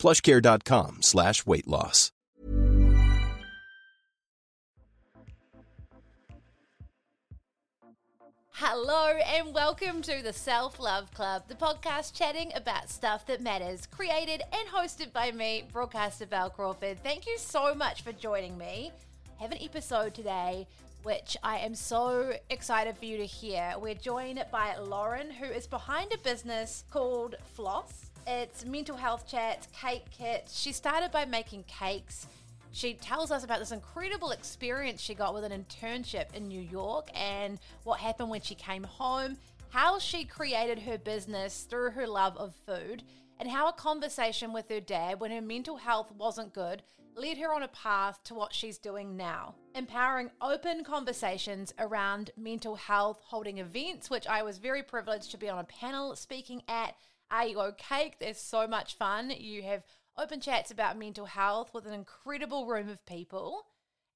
plushcare.com slash weight loss. Hello and welcome to the Self Love Club, the podcast chatting about stuff that matters, created and hosted by me, broadcaster Bel Crawford. Thank you so much for joining me. I have an episode today which I am so excited for you to hear. We're joined by Lauren, who is behind a business called Floss. It's mental health chats, cake kits. She started by making cakes. She tells us about this incredible experience she got with an internship in New York and what happened when she came home, how she created her business through her love of food, and how a conversation with her dad when her mental health wasn't good led her on a path to what she's doing now. Empowering open conversations around mental health, holding events, which I was very privileged to be on a panel speaking at. You OK? There's so much fun. You have open chats about mental health with an incredible room of people.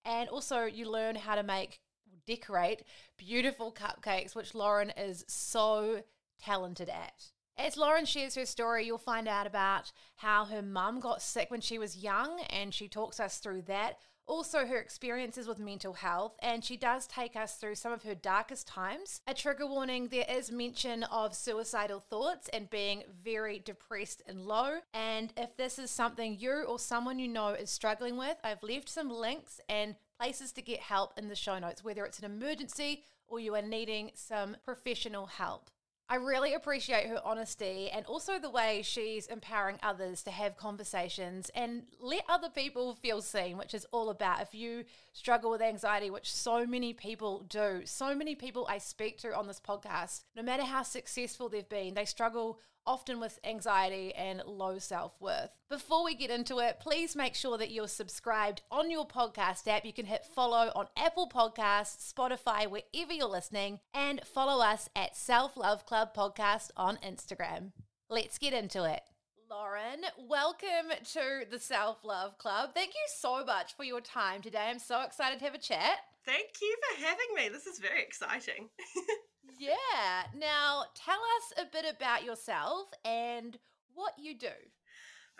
And also, you learn how to make, decorate beautiful cupcakes, which Lauren is so talented at. As Lauren shares her story, you'll find out about how her mum got sick when she was young, and she talks us through that. Also, her experiences with mental health, and she does take us through some of her darkest times. A trigger warning there is mention of suicidal thoughts and being very depressed and low. And if this is something you or someone you know is struggling with, I've left some links and places to get help in the show notes, whether it's an emergency or you are needing some professional help. I really appreciate her honesty and also the way she's empowering others to have conversations and let other people feel seen, which is all about. If you struggle with anxiety, which so many people do, so many people I speak to on this podcast, no matter how successful they've been, they struggle often with anxiety and low self worth. Before we get into it, please make sure that you're subscribed on your podcast app. You can hit follow on Apple Podcasts, Spotify, wherever you're listening, and follow us at Self Love Club Podcast on Instagram. Let's get into it. Lauren, welcome to the Self Love Club. Thank you so much for your time today. I'm so excited to have a chat. Thank you for having me. This is very exciting. yeah. Now, tell us a bit about yourself and what you do.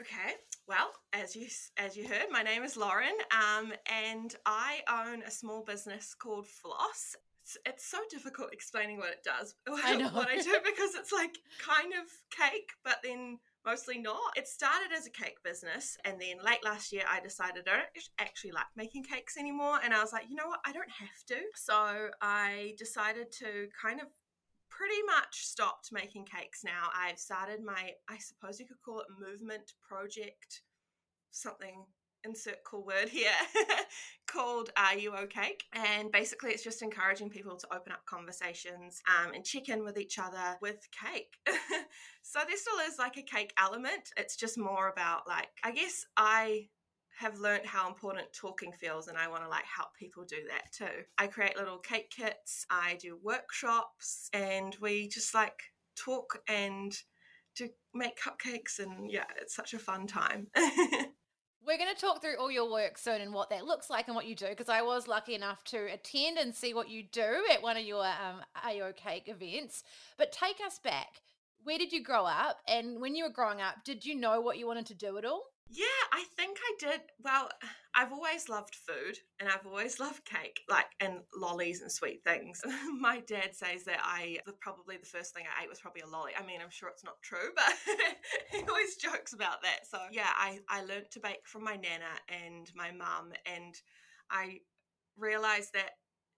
Okay. Well, as you as you heard, my name is Lauren, um, and I own a small business called Floss. It's, it's so difficult explaining what it does, I know. what I do, because it's like kind of cake, but then mostly not. It started as a cake business, and then late last year, I decided I don't actually like making cakes anymore. And I was like, you know what? I don't have to. So I decided to kind of pretty much stopped making cakes now. I've started my, I suppose you could call it movement project, something insert cool word here called Are You O'Cake? And basically, it's just encouraging people to open up conversations um, and check in with each other with cake. so, there still is like a cake element. It's just more about, like, I guess I have learned how important talking feels and I want to like help people do that too. I create little cake kits, I do workshops and we just like talk and to make cupcakes and yeah, it's such a fun time. We're going to talk through all your work soon and what that looks like and what you do because I was lucky enough to attend and see what you do at one of your um, AO Cake events. But take us back. Where did you grow up? And when you were growing up, did you know what you wanted to do at all? Yeah, I think I did. Well, I've always loved food and I've always loved cake, like, and lollies and sweet things. My dad says that I, probably the first thing I ate was probably a lolly. I mean, I'm sure it's not true, but he always jokes about that. So, yeah, I, I learned to bake from my nana and my mum, and I realized that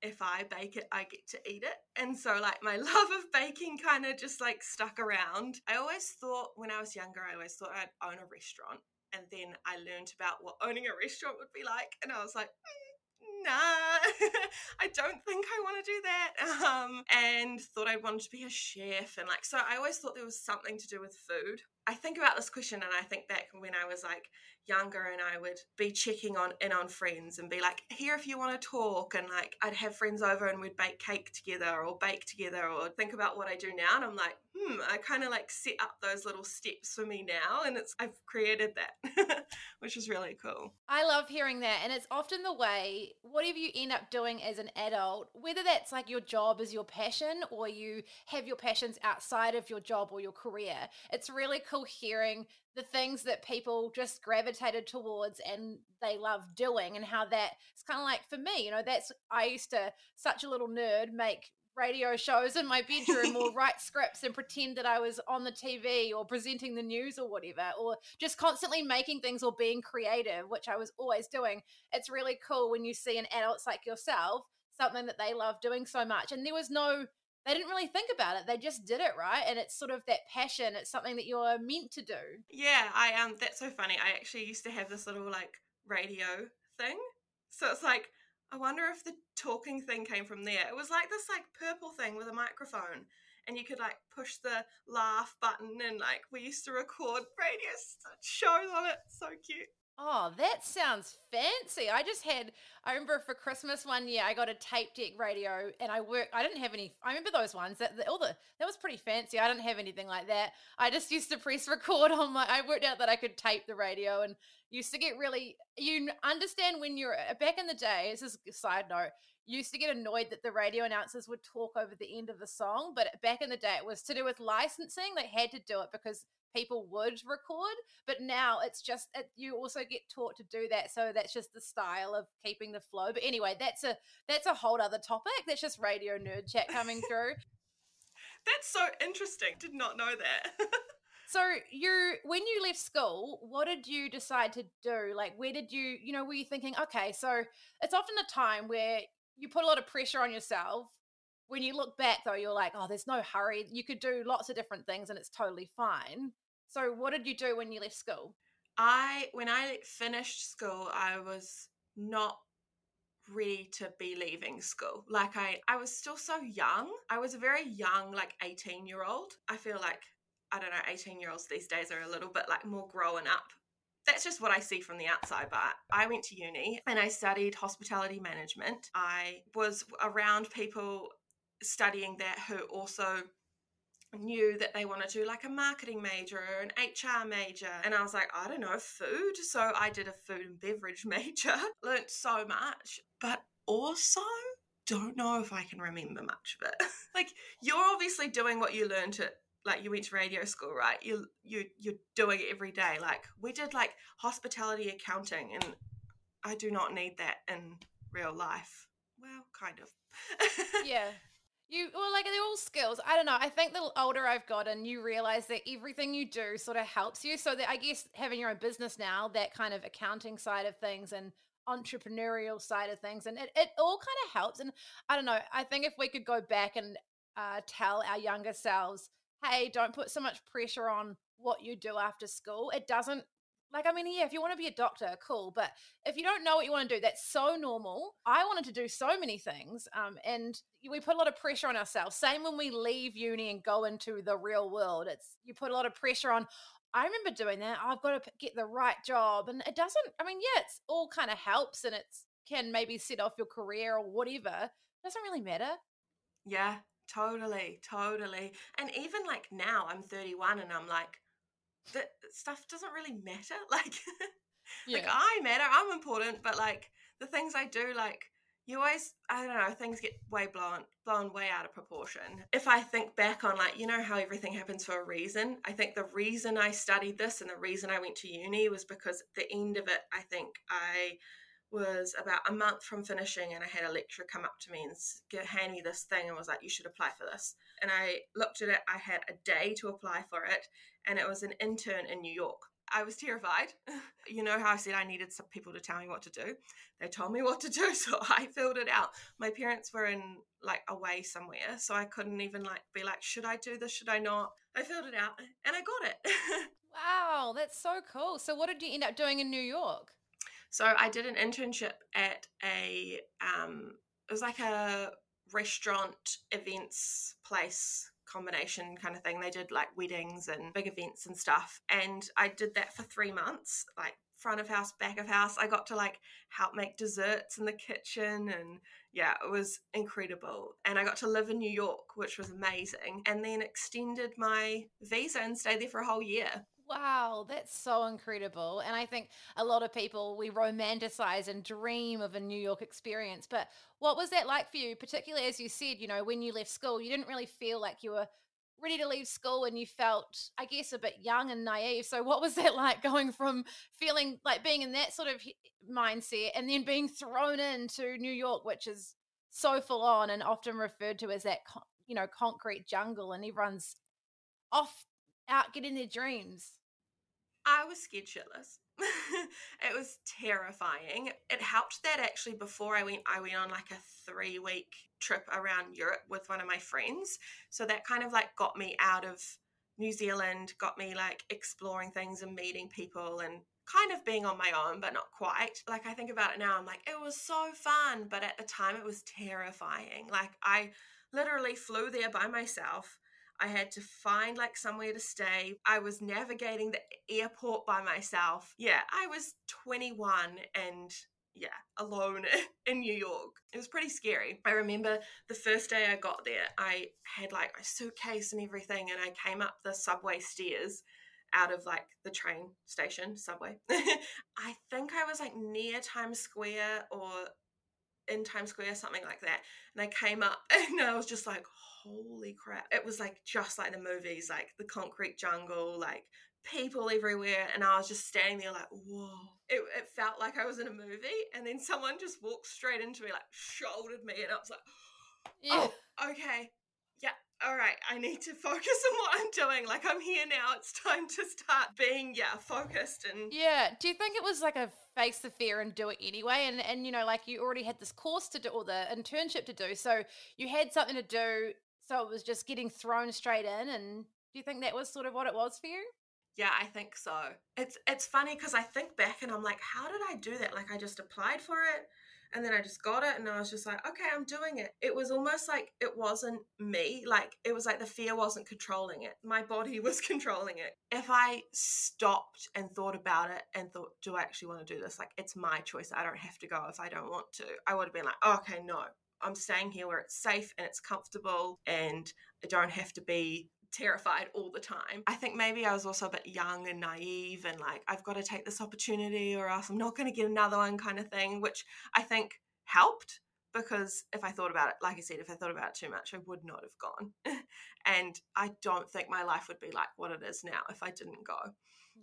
if I bake it, I get to eat it. And so, like, my love of baking kind of just like stuck around. I always thought when I was younger, I always thought I'd own a restaurant and then I learned about what owning a restaurant would be like, and I was like, mm, nah, I don't think I want to do that. Um, and thought I wanted to be a chef. And like, so I always thought there was something to do with food. I think about this question and I think back when I was like younger and I would be checking on in on friends and be like, here if you want to talk and like I'd have friends over and we'd bake cake together or bake together or think about what I do now and I'm like, hmm, I kind of like set up those little steps for me now and it's I've created that, which is really cool. I love hearing that and it's often the way whatever you end up doing as an adult, whether that's like your job is your passion or you have your passions outside of your job or your career, it's really cool hearing the things that people just gravitated towards and they love doing and how that it's kind of like for me you know that's i used to such a little nerd make radio shows in my bedroom or write scripts and pretend that I was on the TV or presenting the news or whatever, or just constantly making things or being creative, which I was always doing. It's really cool when you see an adults like yourself, something that they love doing so much. And there was no they didn't really think about it. They just did it, right? And it's sort of that passion. It's something that you're meant to do. Yeah, I um that's so funny. I actually used to have this little like radio thing. So it's like I wonder if the talking thing came from there. It was like this like purple thing with a microphone and you could like push the laugh button and like we used to record radio shows on it. So cute. Oh, that sounds fancy. I just had, I remember for Christmas one year, I got a tape deck radio and I worked, I didn't have any, I remember those ones that, all the, that was pretty fancy. I didn't have anything like that. I just used to press record on my, I worked out that I could tape the radio and used to get really, you understand when you're, back in the day, this is a side note, used to get annoyed that the radio announcers would talk over the end of the song. But back in the day, it was to do with licensing. They had to do it because people would record but now it's just it, you also get taught to do that so that's just the style of keeping the flow but anyway that's a that's a whole other topic that's just radio nerd chat coming through that's so interesting did not know that so you when you left school what did you decide to do like where did you you know were you thinking okay so it's often a time where you put a lot of pressure on yourself when you look back though you're like oh there's no hurry you could do lots of different things and it's totally fine so, what did you do when you left school? I, when I finished school, I was not ready to be leaving school. Like I I was still so young. I was a very young like 18 year old. I feel like I don't know 18 year olds these days are a little bit like more growing up. That's just what I see from the outside, but I went to uni and I studied hospitality management. I was around people studying that who also knew that they wanted to do like a marketing major or an HR major. And I was like, I don't know, food. So I did a food and beverage major, learned so much, but also don't know if I can remember much of it. like you're obviously doing what you learned at like you went to radio school, right? You you you're doing it every day. Like we did like hospitality accounting and I do not need that in real life. Well, kind of. yeah. You well, like they're all skills. I don't know. I think the older I've gotten, you realize that everything you do sort of helps you. So that I guess having your own business now, that kind of accounting side of things and entrepreneurial side of things, and it, it all kind of helps. And I don't know. I think if we could go back and uh, tell our younger selves, hey, don't put so much pressure on what you do after school. It doesn't like, I mean, yeah, if you want to be a doctor, cool. But if you don't know what you want to do, that's so normal. I wanted to do so many things. Um, and we put a lot of pressure on ourselves. Same when we leave uni and go into the real world. It's you put a lot of pressure on. I remember doing that. I've got to get the right job. And it doesn't, I mean, yeah, it's all kind of helps and it's can maybe set off your career or whatever. It doesn't really matter. Yeah, totally, totally. And even like now, I'm 31 and I'm like, that stuff doesn't really matter. Like, yeah. like I matter. I'm important, but like the things I do, like you always, I don't know, things get way blown blown way out of proportion. If I think back on like, you know how everything happens for a reason. I think the reason I studied this and the reason I went to uni was because at the end of it, I think I was about a month from finishing and I had a lecturer come up to me and hand me this thing and was like, you should apply for this. And I looked at it, I had a day to apply for it, and it was an intern in New York. I was terrified. you know how I said I needed some people to tell me what to do? They told me what to do, so I filled it out. My parents were in like away somewhere, so I couldn't even like be like, should I do this? Should I not? I filled it out and I got it. wow, that's so cool. So what did you end up doing in New York? So I did an internship at a um, it was like a restaurant events place combination kind of thing. They did like weddings and big events and stuff. And I did that for three months, like front of house, back of house. I got to like help make desserts in the kitchen and yeah, it was incredible. And I got to live in New York, which was amazing. And then extended my visa and stayed there for a whole year. Wow, that's so incredible. And I think a lot of people, we romanticize and dream of a New York experience. But what was that like for you, particularly as you said, you know, when you left school, you didn't really feel like you were ready to leave school and you felt, I guess, a bit young and naive. So, what was that like going from feeling like being in that sort of mindset and then being thrown into New York, which is so full on and often referred to as that, you know, concrete jungle and everyone's off out getting their dreams? I was scared shitless. it was terrifying. It helped that actually before I went, I went on like a three week trip around Europe with one of my friends. So that kind of like got me out of New Zealand, got me like exploring things and meeting people and kind of being on my own, but not quite. Like I think about it now, I'm like, it was so fun. But at the time, it was terrifying. Like I literally flew there by myself I had to find like somewhere to stay. I was navigating the airport by myself. Yeah, I was 21 and yeah, alone in New York. It was pretty scary. I remember the first day I got there, I had like my suitcase and everything, and I came up the subway stairs out of like the train station, subway. I think I was like near Times Square or in Times Square, something like that. And I came up and I was just like, holy crap. It was like just like the movies, like the concrete jungle, like people everywhere. And I was just standing there like, whoa. It, it felt like I was in a movie. And then someone just walked straight into me, like shouldered me. And I was like, yeah. oh, okay. Yeah, all right, I need to focus on what I'm doing. Like I'm here now. It's time to start being, yeah, focused and Yeah. Do you think it was like a face the fear and do it anyway? And and you know, like you already had this course to do or the internship to do. So you had something to do so it was just getting thrown straight in. And do you think that was sort of what it was for you? Yeah, I think so. It's it's funny because I think back and I'm like, how did I do that? Like I just applied for it and then I just got it and I was just like, okay, I'm doing it. It was almost like it wasn't me. Like it was like the fear wasn't controlling it. My body was controlling it. If I stopped and thought about it and thought, do I actually want to do this? Like it's my choice. I don't have to go if I don't want to. I would have been like, okay, no, I'm staying here where it's safe and it's comfortable and I don't have to be terrified all the time. I think maybe I was also a bit young and naive and like, I've got to take this opportunity or else I'm not going to get another one kind of thing, which I think helped because if I thought about it, like I said, if I thought about it too much, I would not have gone. and I don't think my life would be like what it is now if I didn't go.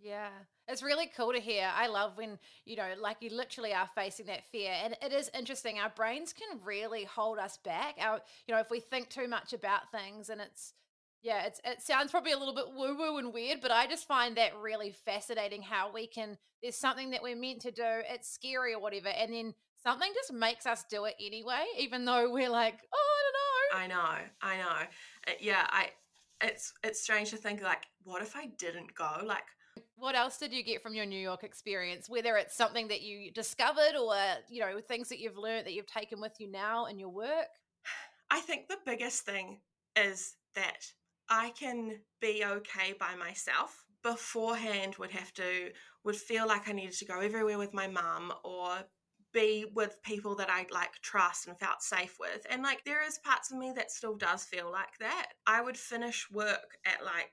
Yeah, it's really cool to hear. I love when, you know, like you literally are facing that fear. And it is interesting. Our brains can really hold us back. Our, you know, if we think too much about things and it's, yeah, it's, it sounds probably a little bit woo woo and weird, but I just find that really fascinating how we can, there's something that we're meant to do, it's scary or whatever, and then something just makes us do it anyway, even though we're like, oh, I don't know. I know, I know. Uh, yeah, I, it's, it's strange to think like, what if I didn't go? Like, what else did you get from your New York experience? Whether it's something that you discovered or, you know, things that you've learned that you've taken with you now in your work? I think the biggest thing is that I can be okay by myself. Beforehand would have to would feel like I needed to go everywhere with my mum or be with people that I like trust and felt safe with. And like there is parts of me that still does feel like that. I would finish work at like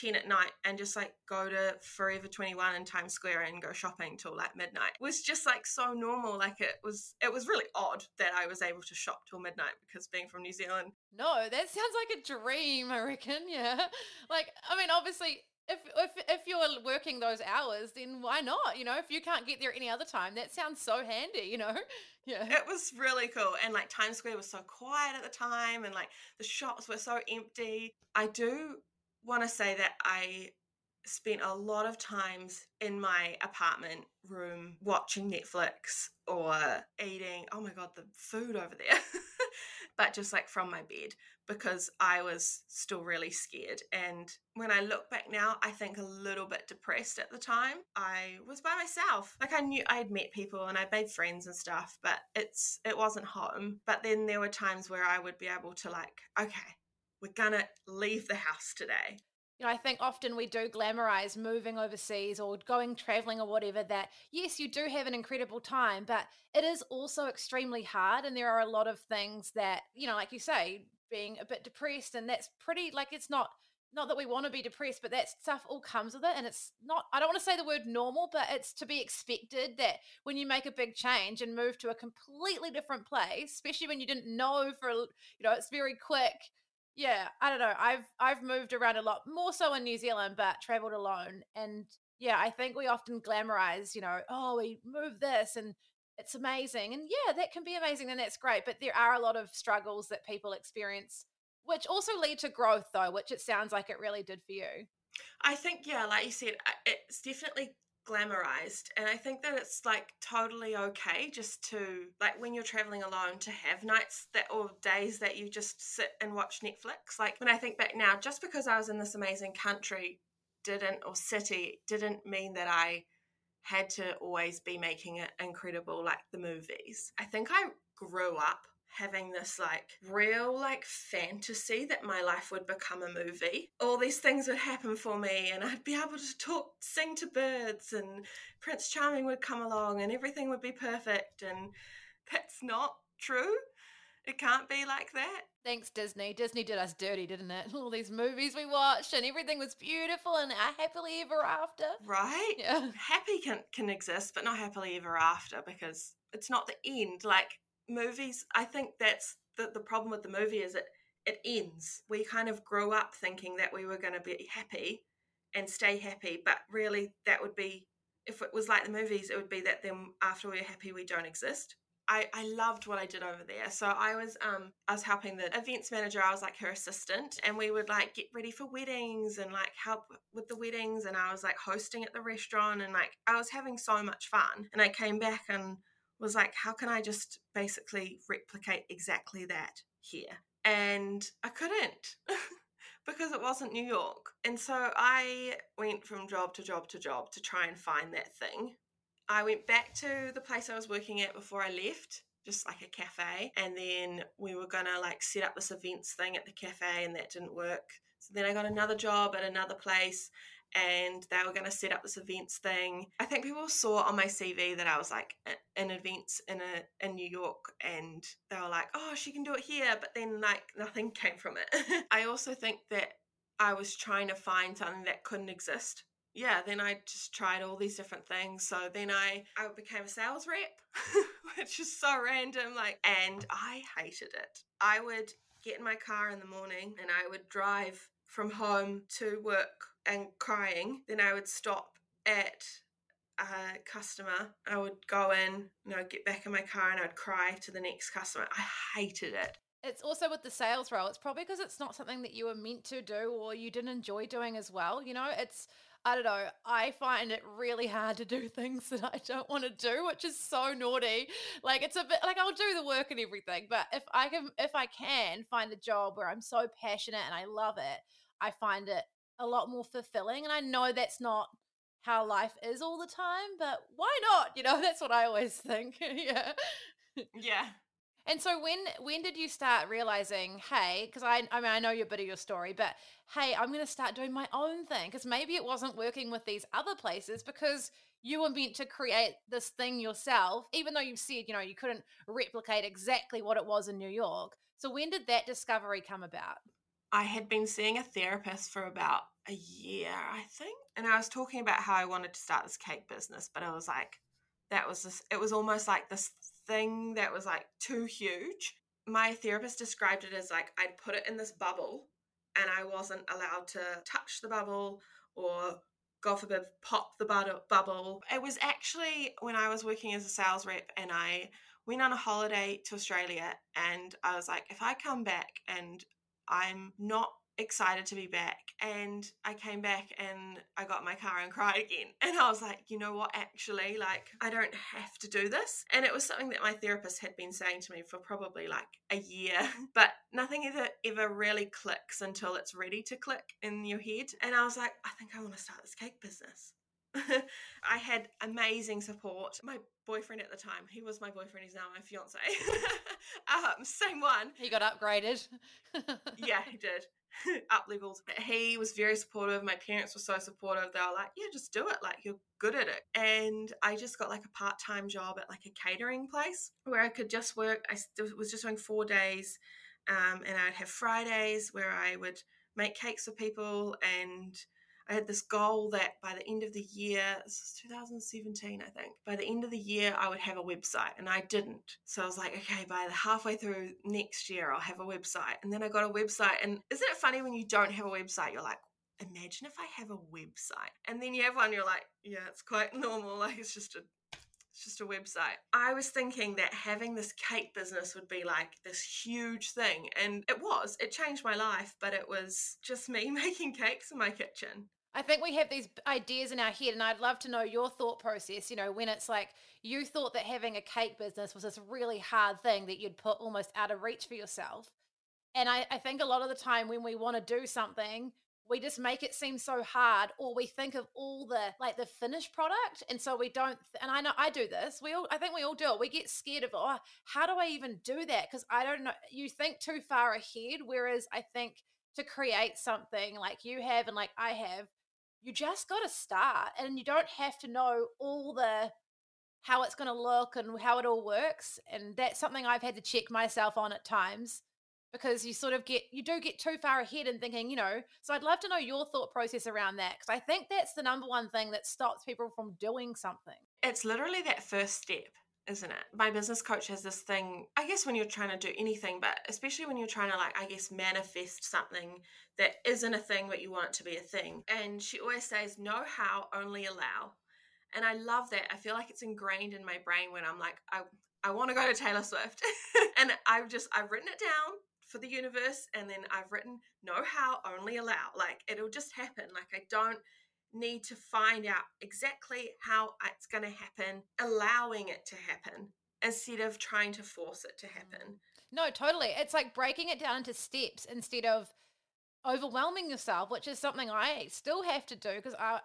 10 at night and just like go to Forever 21 in Times Square and go shopping till like midnight. It was just like so normal. Like it was it was really odd that I was able to shop till midnight because being from New Zealand. No, that sounds like a dream, I reckon. Yeah. Like I mean obviously if, if if you're working those hours, then why not? You know, if you can't get there any other time, that sounds so handy. You know, yeah. It was really cool, and like Times Square was so quiet at the time, and like the shops were so empty. I do want to say that I spent a lot of times in my apartment room watching Netflix or eating. Oh my God, the food over there. but just like from my bed because I was still really scared. And when I look back now, I think a little bit depressed at the time. I was by myself. Like I knew I'd met people and I'd made friends and stuff, but it's it wasn't home. But then there were times where I would be able to like, okay, we're gonna leave the house today. You know, I think often we do glamorize moving overseas or going traveling or whatever that yes, you do have an incredible time, but it is also extremely hard and there are a lot of things that, you know, like you say, being a bit depressed and that's pretty like it's not not that we want to be depressed, but that stuff all comes with it. And it's not, I don't want to say the word normal, but it's to be expected that when you make a big change and move to a completely different place, especially when you didn't know for, you know, it's very quick yeah, I don't know. I've I've moved around a lot, more so in New Zealand, but traveled alone. And yeah, I think we often glamorize, you know, oh, we move this and it's amazing. And yeah, that can be amazing and that's great. But there are a lot of struggles that people experience, which also lead to growth, though, which it sounds like it really did for you. I think, yeah, like you said, uh, it's definitely glamorized and i think that it's like totally okay just to like when you're traveling alone to have nights that or days that you just sit and watch netflix. Like when i think back now just because i was in this amazing country didn't or city didn't mean that i had to always be making it incredible like the movies. I think i grew up having this like real like fantasy that my life would become a movie. All these things would happen for me and I'd be able to talk sing to birds and Prince Charming would come along and everything would be perfect and that's not true. It can't be like that. Thanks, Disney. Disney did us dirty, didn't it? All these movies we watched and everything was beautiful and happily ever after. Right? Yeah. Happy can, can exist, but not happily ever after because it's not the end. Like, movies, I think that's the, the problem with the movie is it it ends. We kind of grow up thinking that we were going to be happy and stay happy, but really that would be if it was like the movies, it would be that then after we're happy we don't exist. I, I loved what I did over there. So I was um I was helping the events manager. I was like her assistant, and we would like get ready for weddings and like help with the weddings. And I was like hosting at the restaurant, and like I was having so much fun. And I came back and was like, how can I just basically replicate exactly that here? And I couldn't because it wasn't New York. And so I went from job to job to job to try and find that thing. I went back to the place I was working at before I left, just like a cafe. And then we were gonna like set up this events thing at the cafe, and that didn't work. So then I got another job at another place and they were going to set up this events thing. I think people saw on my CV that I was like in events in a in New York, and they were like, "Oh, she can do it here," but then like nothing came from it. I also think that I was trying to find something that couldn't exist. Yeah, then I just tried all these different things. So then I I became a sales rep, which is so random. Like, and I hated it. I would get in my car in the morning and I would drive from home to work and crying. Then I would stop at a customer. I would go in and I'd get back in my car and I'd cry to the next customer. I hated it. It's also with the sales role. It's probably because it's not something that you were meant to do or you didn't enjoy doing as well. You know, it's I don't know. I find it really hard to do things that I don't want to do, which is so naughty. Like it's a bit like I'll do the work and everything, but if I can if I can find a job where I'm so passionate and I love it, I find it a lot more fulfilling. And I know that's not how life is all the time, but why not? You know, that's what I always think. yeah. Yeah. And so when when did you start realizing, hey, because I I mean I know your bit of your story, but hey, I'm going to start doing my own thing because maybe it wasn't working with these other places because you were meant to create this thing yourself, even though you said you know you couldn't replicate exactly what it was in New York. So when did that discovery come about? I had been seeing a therapist for about a year, I think. And I was talking about how I wanted to start this cake business, but I was like, that was this, it was almost like this thing that was like too huge. My therapist described it as like I'd put it in this bubble and I wasn't allowed to touch the bubble or go God forbid, pop the bubble. It was actually when I was working as a sales rep and I went on a holiday to Australia and I was like, if I come back and I'm not excited to be back. And I came back and I got my car and cried again. And I was like, you know what, actually, like, I don't have to do this. And it was something that my therapist had been saying to me for probably like a year, but nothing ever, ever really clicks until it's ready to click in your head. And I was like, I think I want to start this cake business. I had amazing support. My boyfriend at the time, he was my boyfriend, he's now my fiance. um, same one. He got upgraded. yeah, he did. Up levels. He was very supportive. My parents were so supportive. They were like, yeah, just do it. Like, you're good at it. And I just got like a part time job at like a catering place where I could just work. I was just doing four days. Um, and I'd have Fridays where I would make cakes for people and I had this goal that by the end of the year, this was 2017, I think, by the end of the year, I would have a website, and I didn't. So I was like, okay, by the halfway through next year, I'll have a website. And then I got a website. And isn't it funny when you don't have a website? You're like, imagine if I have a website. And then you have one, you're like, yeah, it's quite normal. Like, it's just a it's just a website. I was thinking that having this cake business would be like this huge thing. And it was. It changed my life, but it was just me making cakes in my kitchen. I think we have these ideas in our head, and I'd love to know your thought process. You know, when it's like you thought that having a cake business was this really hard thing that you'd put almost out of reach for yourself. And I, I think a lot of the time when we want to do something, we just make it seem so hard, or we think of all the like the finished product, and so we don't. And I know I do this. We all, I think we all do it. We get scared of, oh, how do I even do that? Because I don't know. You think too far ahead, whereas I think to create something like you have and like I have you just got to start and you don't have to know all the how it's going to look and how it all works and that's something i've had to check myself on at times because you sort of get you do get too far ahead and thinking you know so i'd love to know your thought process around that because i think that's the number one thing that stops people from doing something. It's literally that first step isn't it? My business coach has this thing, I guess, when you're trying to do anything, but especially when you're trying to, like, I guess, manifest something that isn't a thing, but you want it to be a thing. And she always says, know how, only allow. And I love that. I feel like it's ingrained in my brain when I'm like, I, I want to go to Taylor Swift. and I've just, I've written it down for the universe and then I've written, know how, only allow. Like, it'll just happen. Like, I don't need to find out exactly how it's going to happen, allowing it to happen instead of trying to force it to happen. No, totally. It's like breaking it down into steps instead of overwhelming yourself, which is something I still have to do because I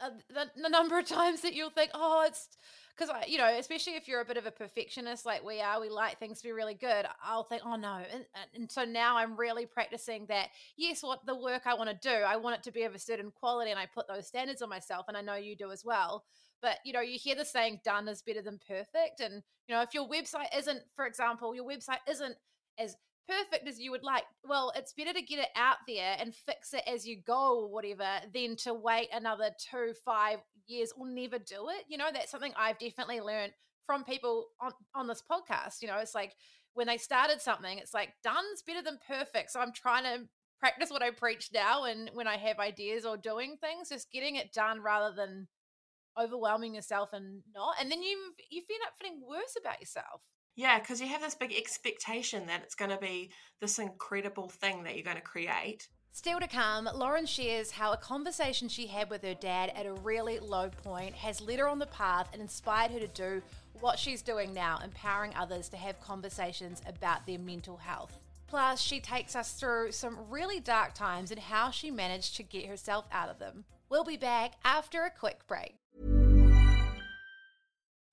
uh, the, the number of times that you'll think, oh, it's because you know, especially if you're a bit of a perfectionist like we are, we like things to be really good. I'll think, oh no, and, and so now I'm really practicing that. Yes, what the work I want to do, I want it to be of a certain quality, and I put those standards on myself, and I know you do as well. But you know, you hear the saying, "Done is better than perfect," and you know, if your website isn't, for example, your website isn't as perfect as you would like. Well, it's better to get it out there and fix it as you go or whatever than to wait another two, five years or never do it. You know, that's something I've definitely learned from people on, on this podcast. You know, it's like when they started something, it's like done's better than perfect. So I'm trying to practice what I preach now and when I have ideas or doing things, just getting it done rather than overwhelming yourself and not. And then you you end up feeling worse about yourself. Yeah, because you have this big expectation that it's going to be this incredible thing that you're going to create. Still to come, Lauren shares how a conversation she had with her dad at a really low point has led her on the path and inspired her to do what she's doing now, empowering others to have conversations about their mental health. Plus, she takes us through some really dark times and how she managed to get herself out of them. We'll be back after a quick break.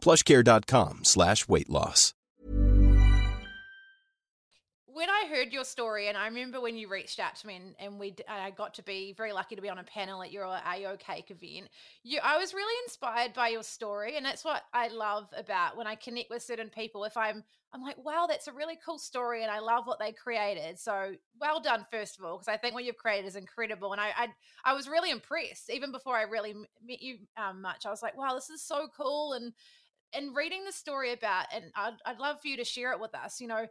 plushcare.com slash weight loss. when I heard your story, and I remember when you reached out to me, and, and we I got to be very lucky to be on a panel at your AO Cake event. You, I was really inspired by your story, and that's what I love about when I connect with certain people. If I'm, I'm like, wow, that's a really cool story, and I love what they created. So well done, first of all, because I think what you've created is incredible, and I, I, I was really impressed even before I really met you um, much. I was like, wow, this is so cool, and and reading the story about, and I'd, I'd love for you to share it with us. You know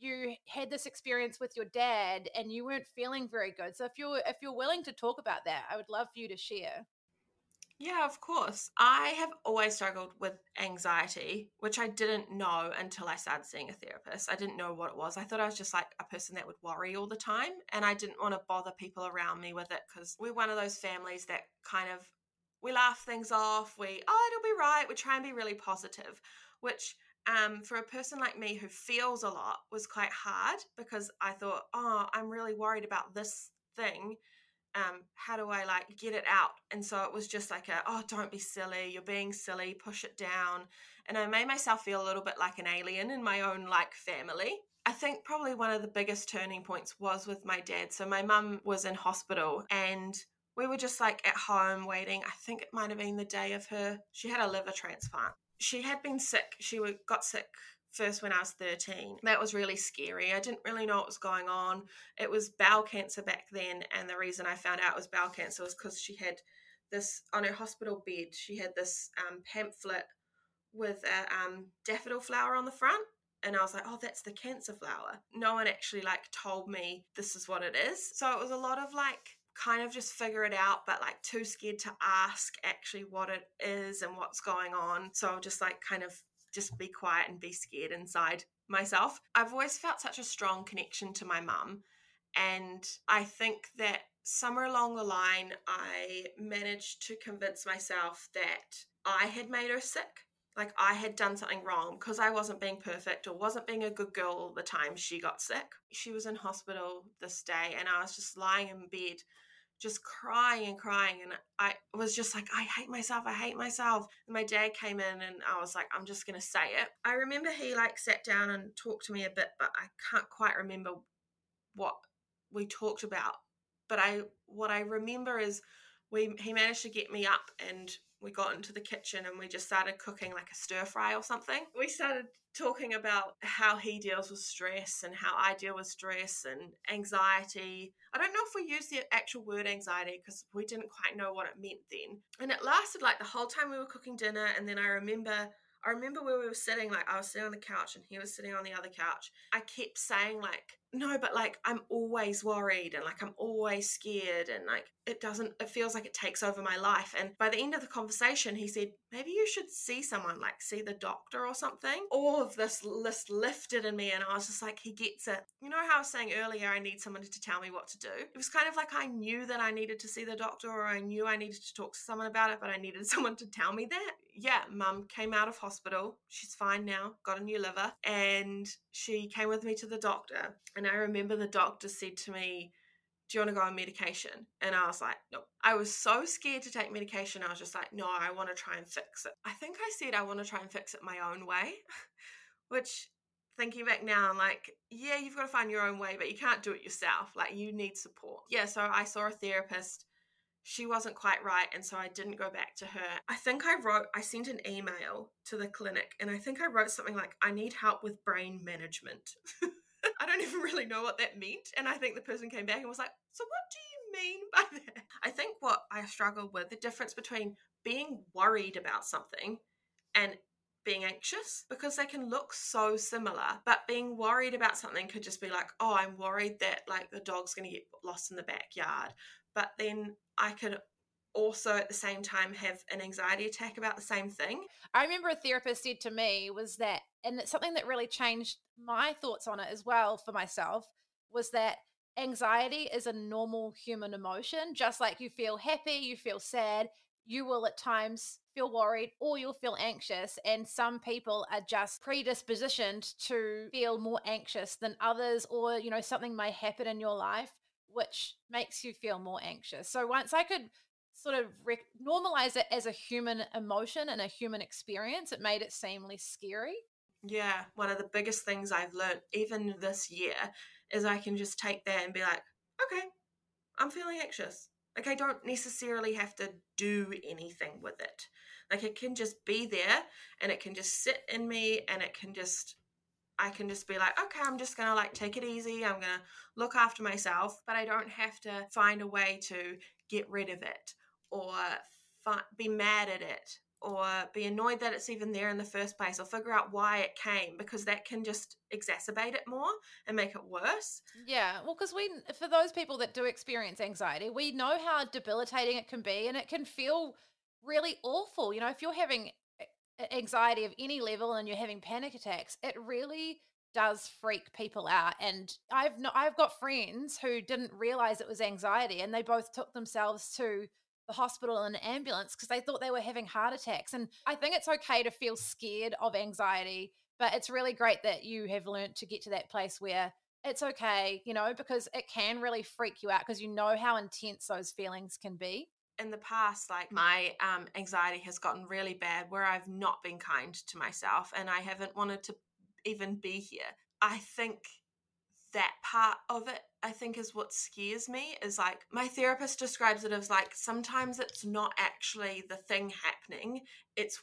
you had this experience with your dad and you weren't feeling very good. So if you're if you're willing to talk about that, I would love for you to share. Yeah, of course. I have always struggled with anxiety, which I didn't know until I started seeing a therapist. I didn't know what it was. I thought I was just like a person that would worry all the time, and I didn't want to bother people around me with it because we're one of those families that kind of we laugh things off. We, oh, it'll be right. We try and be really positive, which um, for a person like me who feels a lot was quite hard because I thought, oh, I'm really worried about this thing. Um, how do I like get it out? And so it was just like a, oh, don't be silly. You're being silly. Push it down. And I made myself feel a little bit like an alien in my own like family. I think probably one of the biggest turning points was with my dad. So my mum was in hospital and we were just like at home waiting. I think it might have been the day of her, she had a liver transplant she had been sick. She got sick first when I was 13. That was really scary. I didn't really know what was going on. It was bowel cancer back then, and the reason I found out it was bowel cancer was because she had this on her hospital bed. She had this um, pamphlet with a um, daffodil flower on the front. And I was like, oh, that's the cancer flower. No one actually like told me this is what it is. So it was a lot of like kind of just figure it out, but like too scared to ask actually what it is and what's going on. So I'll just like kind of just be quiet and be scared inside myself. I've always felt such a strong connection to my mum. And I think that somewhere along the line, I managed to convince myself that I had made her sick. Like I had done something wrong because I wasn't being perfect or wasn't being a good girl all the time she got sick. She was in hospital this day and I was just lying in bed just crying and crying. And I was just like, I hate myself. I hate myself. And my dad came in and I was like, I'm just going to say it. I remember he like sat down and talked to me a bit, but I can't quite remember what we talked about. But I, what I remember is we, he managed to get me up and we got into the kitchen and we just started cooking like a stir fry or something. We started talking about how he deals with stress and how I deal with stress and anxiety. I don't know if we used the actual word anxiety because we didn't quite know what it meant then. And it lasted like the whole time we were cooking dinner. And then I remember I remember where we were sitting, like I was sitting on the couch and he was sitting on the other couch. I kept saying, like, no, but like I'm always worried and like I'm always scared and like it doesn't, it feels like it takes over my life. And by the end of the conversation, he said, maybe you should see someone, like see the doctor or something. All of this list lifted in me and I was just like, he gets it. You know how I was saying earlier, I need someone to tell me what to do? It was kind of like I knew that I needed to see the doctor or I knew I needed to talk to someone about it, but I needed someone to tell me that. Yeah, mum came out of hospital. She's fine now, got a new liver, and she came with me to the doctor. And I remember the doctor said to me, Do you want to go on medication? And I was like, No. I was so scared to take medication. I was just like, No, I want to try and fix it. I think I said I want to try and fix it my own way, which thinking back now, I'm like, yeah, you've got to find your own way, but you can't do it yourself. Like, you need support. Yeah, so I saw a therapist. She wasn't quite right, and so I didn't go back to her. I think I wrote, I sent an email to the clinic, and I think I wrote something like, I need help with brain management. I don't even really know what that meant. And I think the person came back and was like, So what do you mean by that? I think what I struggled with the difference between being worried about something and being anxious because they can look so similar but being worried about something could just be like oh i'm worried that like the dog's going to get lost in the backyard but then i could also at the same time have an anxiety attack about the same thing. I remember a therapist said to me was that, and something that really changed my thoughts on it as well for myself, was that anxiety is a normal human emotion. Just like you feel happy, you feel sad, you will at times feel worried or you'll feel anxious. And some people are just predispositioned to feel more anxious than others, or, you know, something may happen in your life which makes you feel more anxious. So once I could sort of rec- normalize it as a human emotion and a human experience, it made it seem less scary. Yeah, one of the biggest things I've learned even this year is I can just take that and be like, okay, I'm feeling anxious. Like I don't necessarily have to do anything with it. Like it can just be there and it can just sit in me and it can just I can just be like, okay, I'm just gonna like take it easy. I'm gonna look after myself, but I don't have to find a way to get rid of it or fi- be mad at it or be annoyed that it's even there in the first place or figure out why it came because that can just exacerbate it more and make it worse. Yeah, well, because we, for those people that do experience anxiety, we know how debilitating it can be and it can feel really awful. You know, if you're having anxiety of any level and you're having panic attacks, it really does freak people out. And I've no, I've got friends who didn't realize it was anxiety, and they both took themselves to the hospital in an ambulance because they thought they were having heart attacks. And I think it's okay to feel scared of anxiety, but it's really great that you have learned to get to that place where it's okay, you know, because it can really freak you out because you know how intense those feelings can be in the past, like my um, anxiety has gotten really bad where I've not been kind to myself and I haven't wanted to even be here. I think that part of it, I think, is what scares me. Is like my therapist describes it as like sometimes it's not actually the thing happening, it's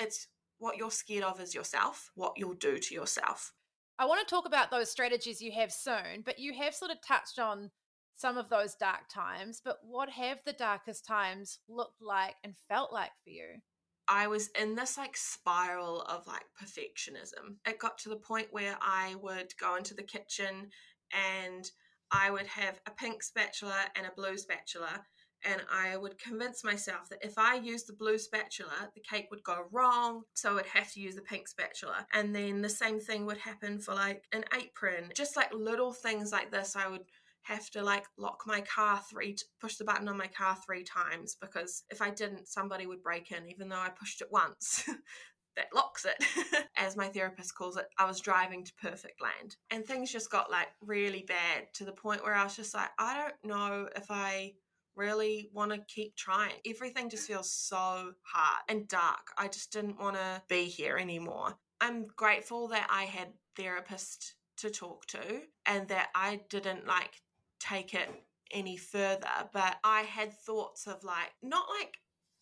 it's what you're scared of is yourself, what you'll do to yourself. I want to talk about those strategies you have soon, but you have sort of touched on some of those dark times, but what have the darkest times looked like and felt like for you? I was in this like spiral of like perfectionism. It got to the point where I would go into the kitchen and I would have a pink spatula and a blue spatula. And I would convince myself that if I used the blue spatula, the cake would go wrong. So I would have to use the pink spatula. And then the same thing would happen for like an apron. Just like little things like this, I would have to like lock my car three push the button on my car three times because if I didn't somebody would break in even though I pushed it once that locks it as my therapist calls it I was driving to perfect land and things just got like really bad to the point where I was just like I don't know if I really want to keep trying. Everything just feels so hard and dark. I just didn't want to be here anymore. I'm grateful that I had therapists to talk to and that I didn't like take it any further, but I had thoughts of like, not like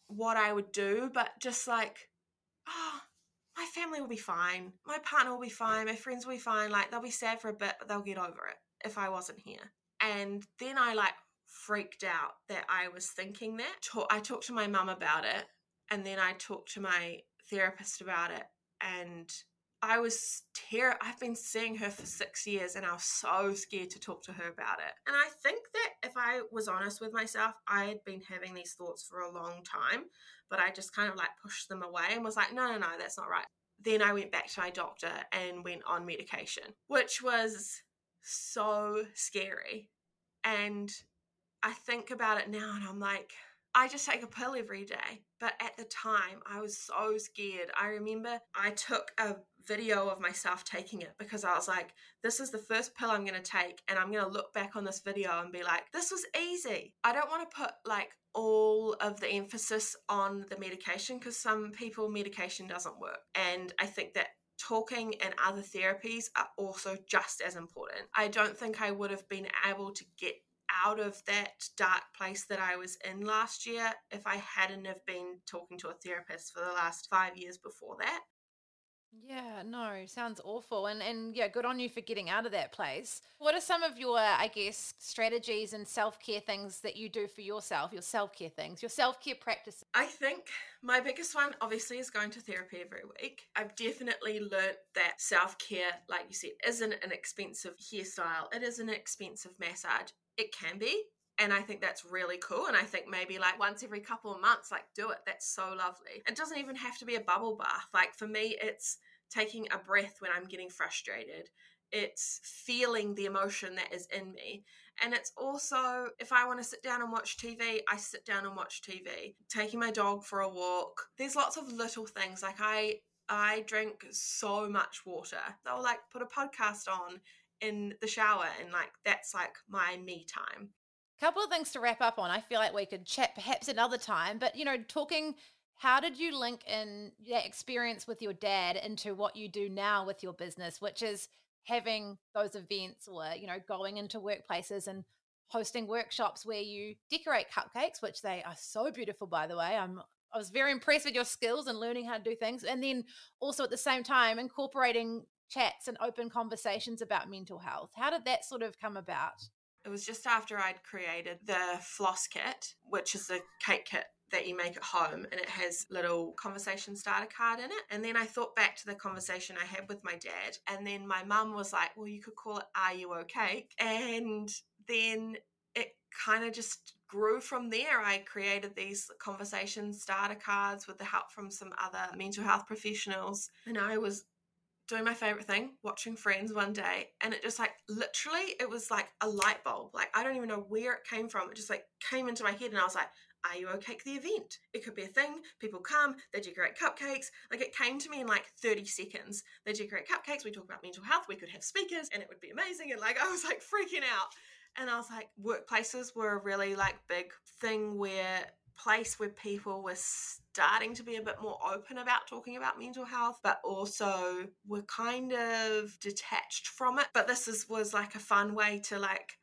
what I would do, but just like, oh, my family will be fine. My partner will be fine. My friends will be fine. Like, they'll be sad for a bit, but they'll get over it if I wasn't here. And then I like freaked out that I was thinking that. I talked to my mum about it, and then I talked to my therapist about it. And I was ter- I've been seeing her for six years and I was so scared to talk to her about it. And I think that if I was honest with myself, I had been having these thoughts for a long time, but I just kind of like pushed them away and was like, no, no, no, that's not right. Then I went back to my doctor and went on medication, which was so scary. And I think about it now and I'm like, I just take a pill every day. But at the time, I was so scared. I remember I took a video of myself taking it because I was like, this is the first pill I'm going to take. And I'm going to look back on this video and be like, this was easy. I don't want to put like all of the emphasis on the medication because some people, medication doesn't work. And I think that talking and other therapies are also just as important. I don't think I would have been able to get out of that dark place that I was in last year if I hadn't have been talking to a therapist for the last 5 years before that. Yeah, no, sounds awful. And and yeah, good on you for getting out of that place. What are some of your, I guess, strategies and self-care things that you do for yourself, your self-care things, your self-care practices? I think my biggest one obviously is going to therapy every week. I've definitely learnt that self-care, like you said, isn't an expensive hairstyle. It is an expensive massage it can be and I think that's really cool. And I think maybe like once every couple of months, like do it. That's so lovely. It doesn't even have to be a bubble bath. Like for me, it's taking a breath when I'm getting frustrated. It's feeling the emotion that is in me. And it's also, if I want to sit down and watch TV, I sit down and watch TV. Taking my dog for a walk. There's lots of little things. Like I I drink so much water. I'll like put a podcast on in the shower and like that's like my me time couple of things to wrap up on i feel like we could chat perhaps another time but you know talking how did you link in that experience with your dad into what you do now with your business, which is having those events or, you know, going into workplaces and hosting workshops where you decorate cupcakes, which they are so beautiful, by the way. I'm I was very impressed with your skills and learning how to do things. And then also at the same time incorporating chats and open conversations about mental health. How did that sort of come about? It was just after I'd created the floss kit, which is the cake kit that you make at home and it has little conversation starter card in it and then i thought back to the conversation i had with my dad and then my mum was like well you could call it Are You O'Cake and then it kind of just grew from there i created these conversation starter cards with the help from some other mental health professionals and i was doing my favorite thing, watching Friends one day, and it just like literally, it was like a light bulb. Like I don't even know where it came from. It just like came into my head, and I was like, "Are You O'Cake?" The event. It could be a thing. People come, they decorate cupcakes. Like it came to me in like thirty seconds. They decorate cupcakes. We talk about mental health. We could have speakers, and it would be amazing. And like I was like freaking out. And I was like, workplaces were a really like big thing where place where people were starting to be a bit more open about talking about mental health, but also were kind of detached from it. But this is was like a fun way to like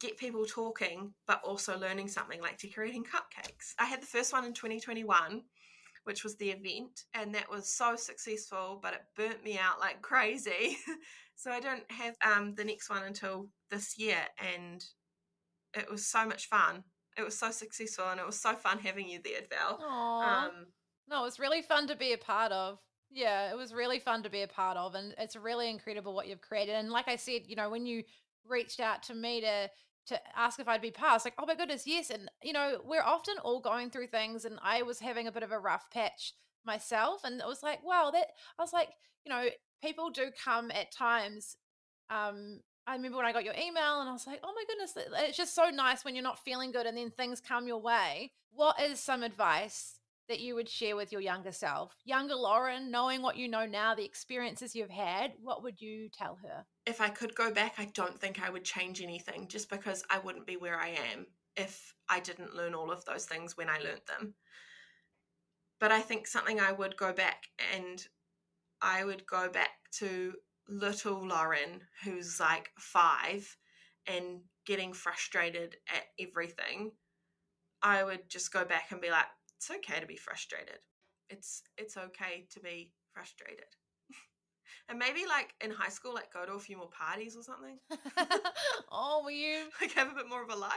get people talking, but also learning something like decorating cupcakes. I had the first one in 2021 which was the event, and that was so successful, but it burnt me out like crazy. so I don't have um, the next one until this year, and it was so much fun. It was so successful and it was so fun having you there, Bel. Um, no, it was really fun to be a part of. Yeah, it was really fun to be a part of, and it's really incredible what you've created. And like I said, you know, when you reached out to me to to ask if I'd be passed, like, oh my goodness, yes. And you know, we're often all going through things, and I was having a bit of a rough patch myself, and it was like, wow, that I was like, you know, people do come at times um I remember when I got your email and I was like, oh my goodness, it's just so nice when you're not feeling good and then things come your way. What is some advice that you would share with your younger self? Younger Lauren, knowing what you know now, the experiences you've had, what would you tell her? If I could go back, I don't think I would change anything just because I wouldn't be where I am if I didn't learn all of those things when I learned them. But I think something I would go back and I would go back to little Lauren, who's like five and getting frustrated at everything, I would just go back and be like, it's okay to be frustrated. It's it's okay to be frustrated. and maybe like in high school, like go to a few more parties or something. oh, were you like have a bit more of a life?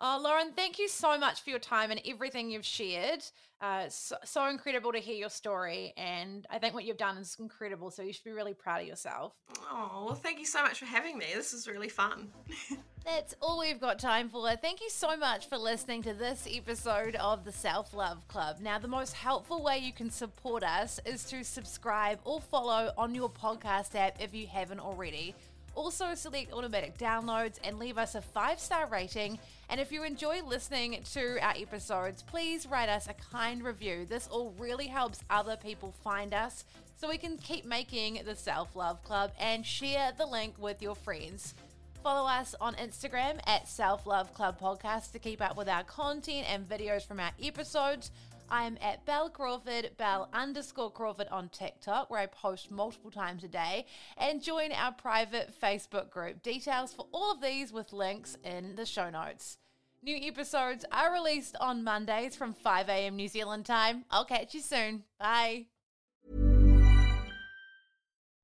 Oh, Lauren, thank you so much for your time and everything you've shared. Uh, so, so, incredible to hear your story. And I think what you've done is incredible. So you should be really proud of yourself. Oh, well, thank you so much for having me. This is really fun. That's all we've got time for. Thank you so much for listening to this episode of the Self Love Club. Now, the most helpful way you can support us is to subscribe or follow on your podcast app if you haven't already. Also, select automatic downloads and leave us a five star rating. And if you enjoy listening to our episodes, please write us a kind review. This all really helps other people find us so we can keep making the Self Love Club and share the link with your friends. Follow us on Instagram at Self Love Club Podcast to keep up with our content and videos from our episodes. I'm at Bel Crawford, Bel underscore Crawford on TikTok, where I post multiple times a day, and join our private Facebook group. Details for all of these with links in the show notes. New episodes are released on Mondays from 5 a.m. New Zealand time. I'll catch you soon. Bye.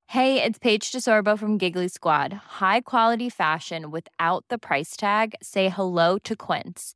Hey, it's Paige DeSorbo from Giggly Squad. High quality fashion without the price tag? Say hello to Quince.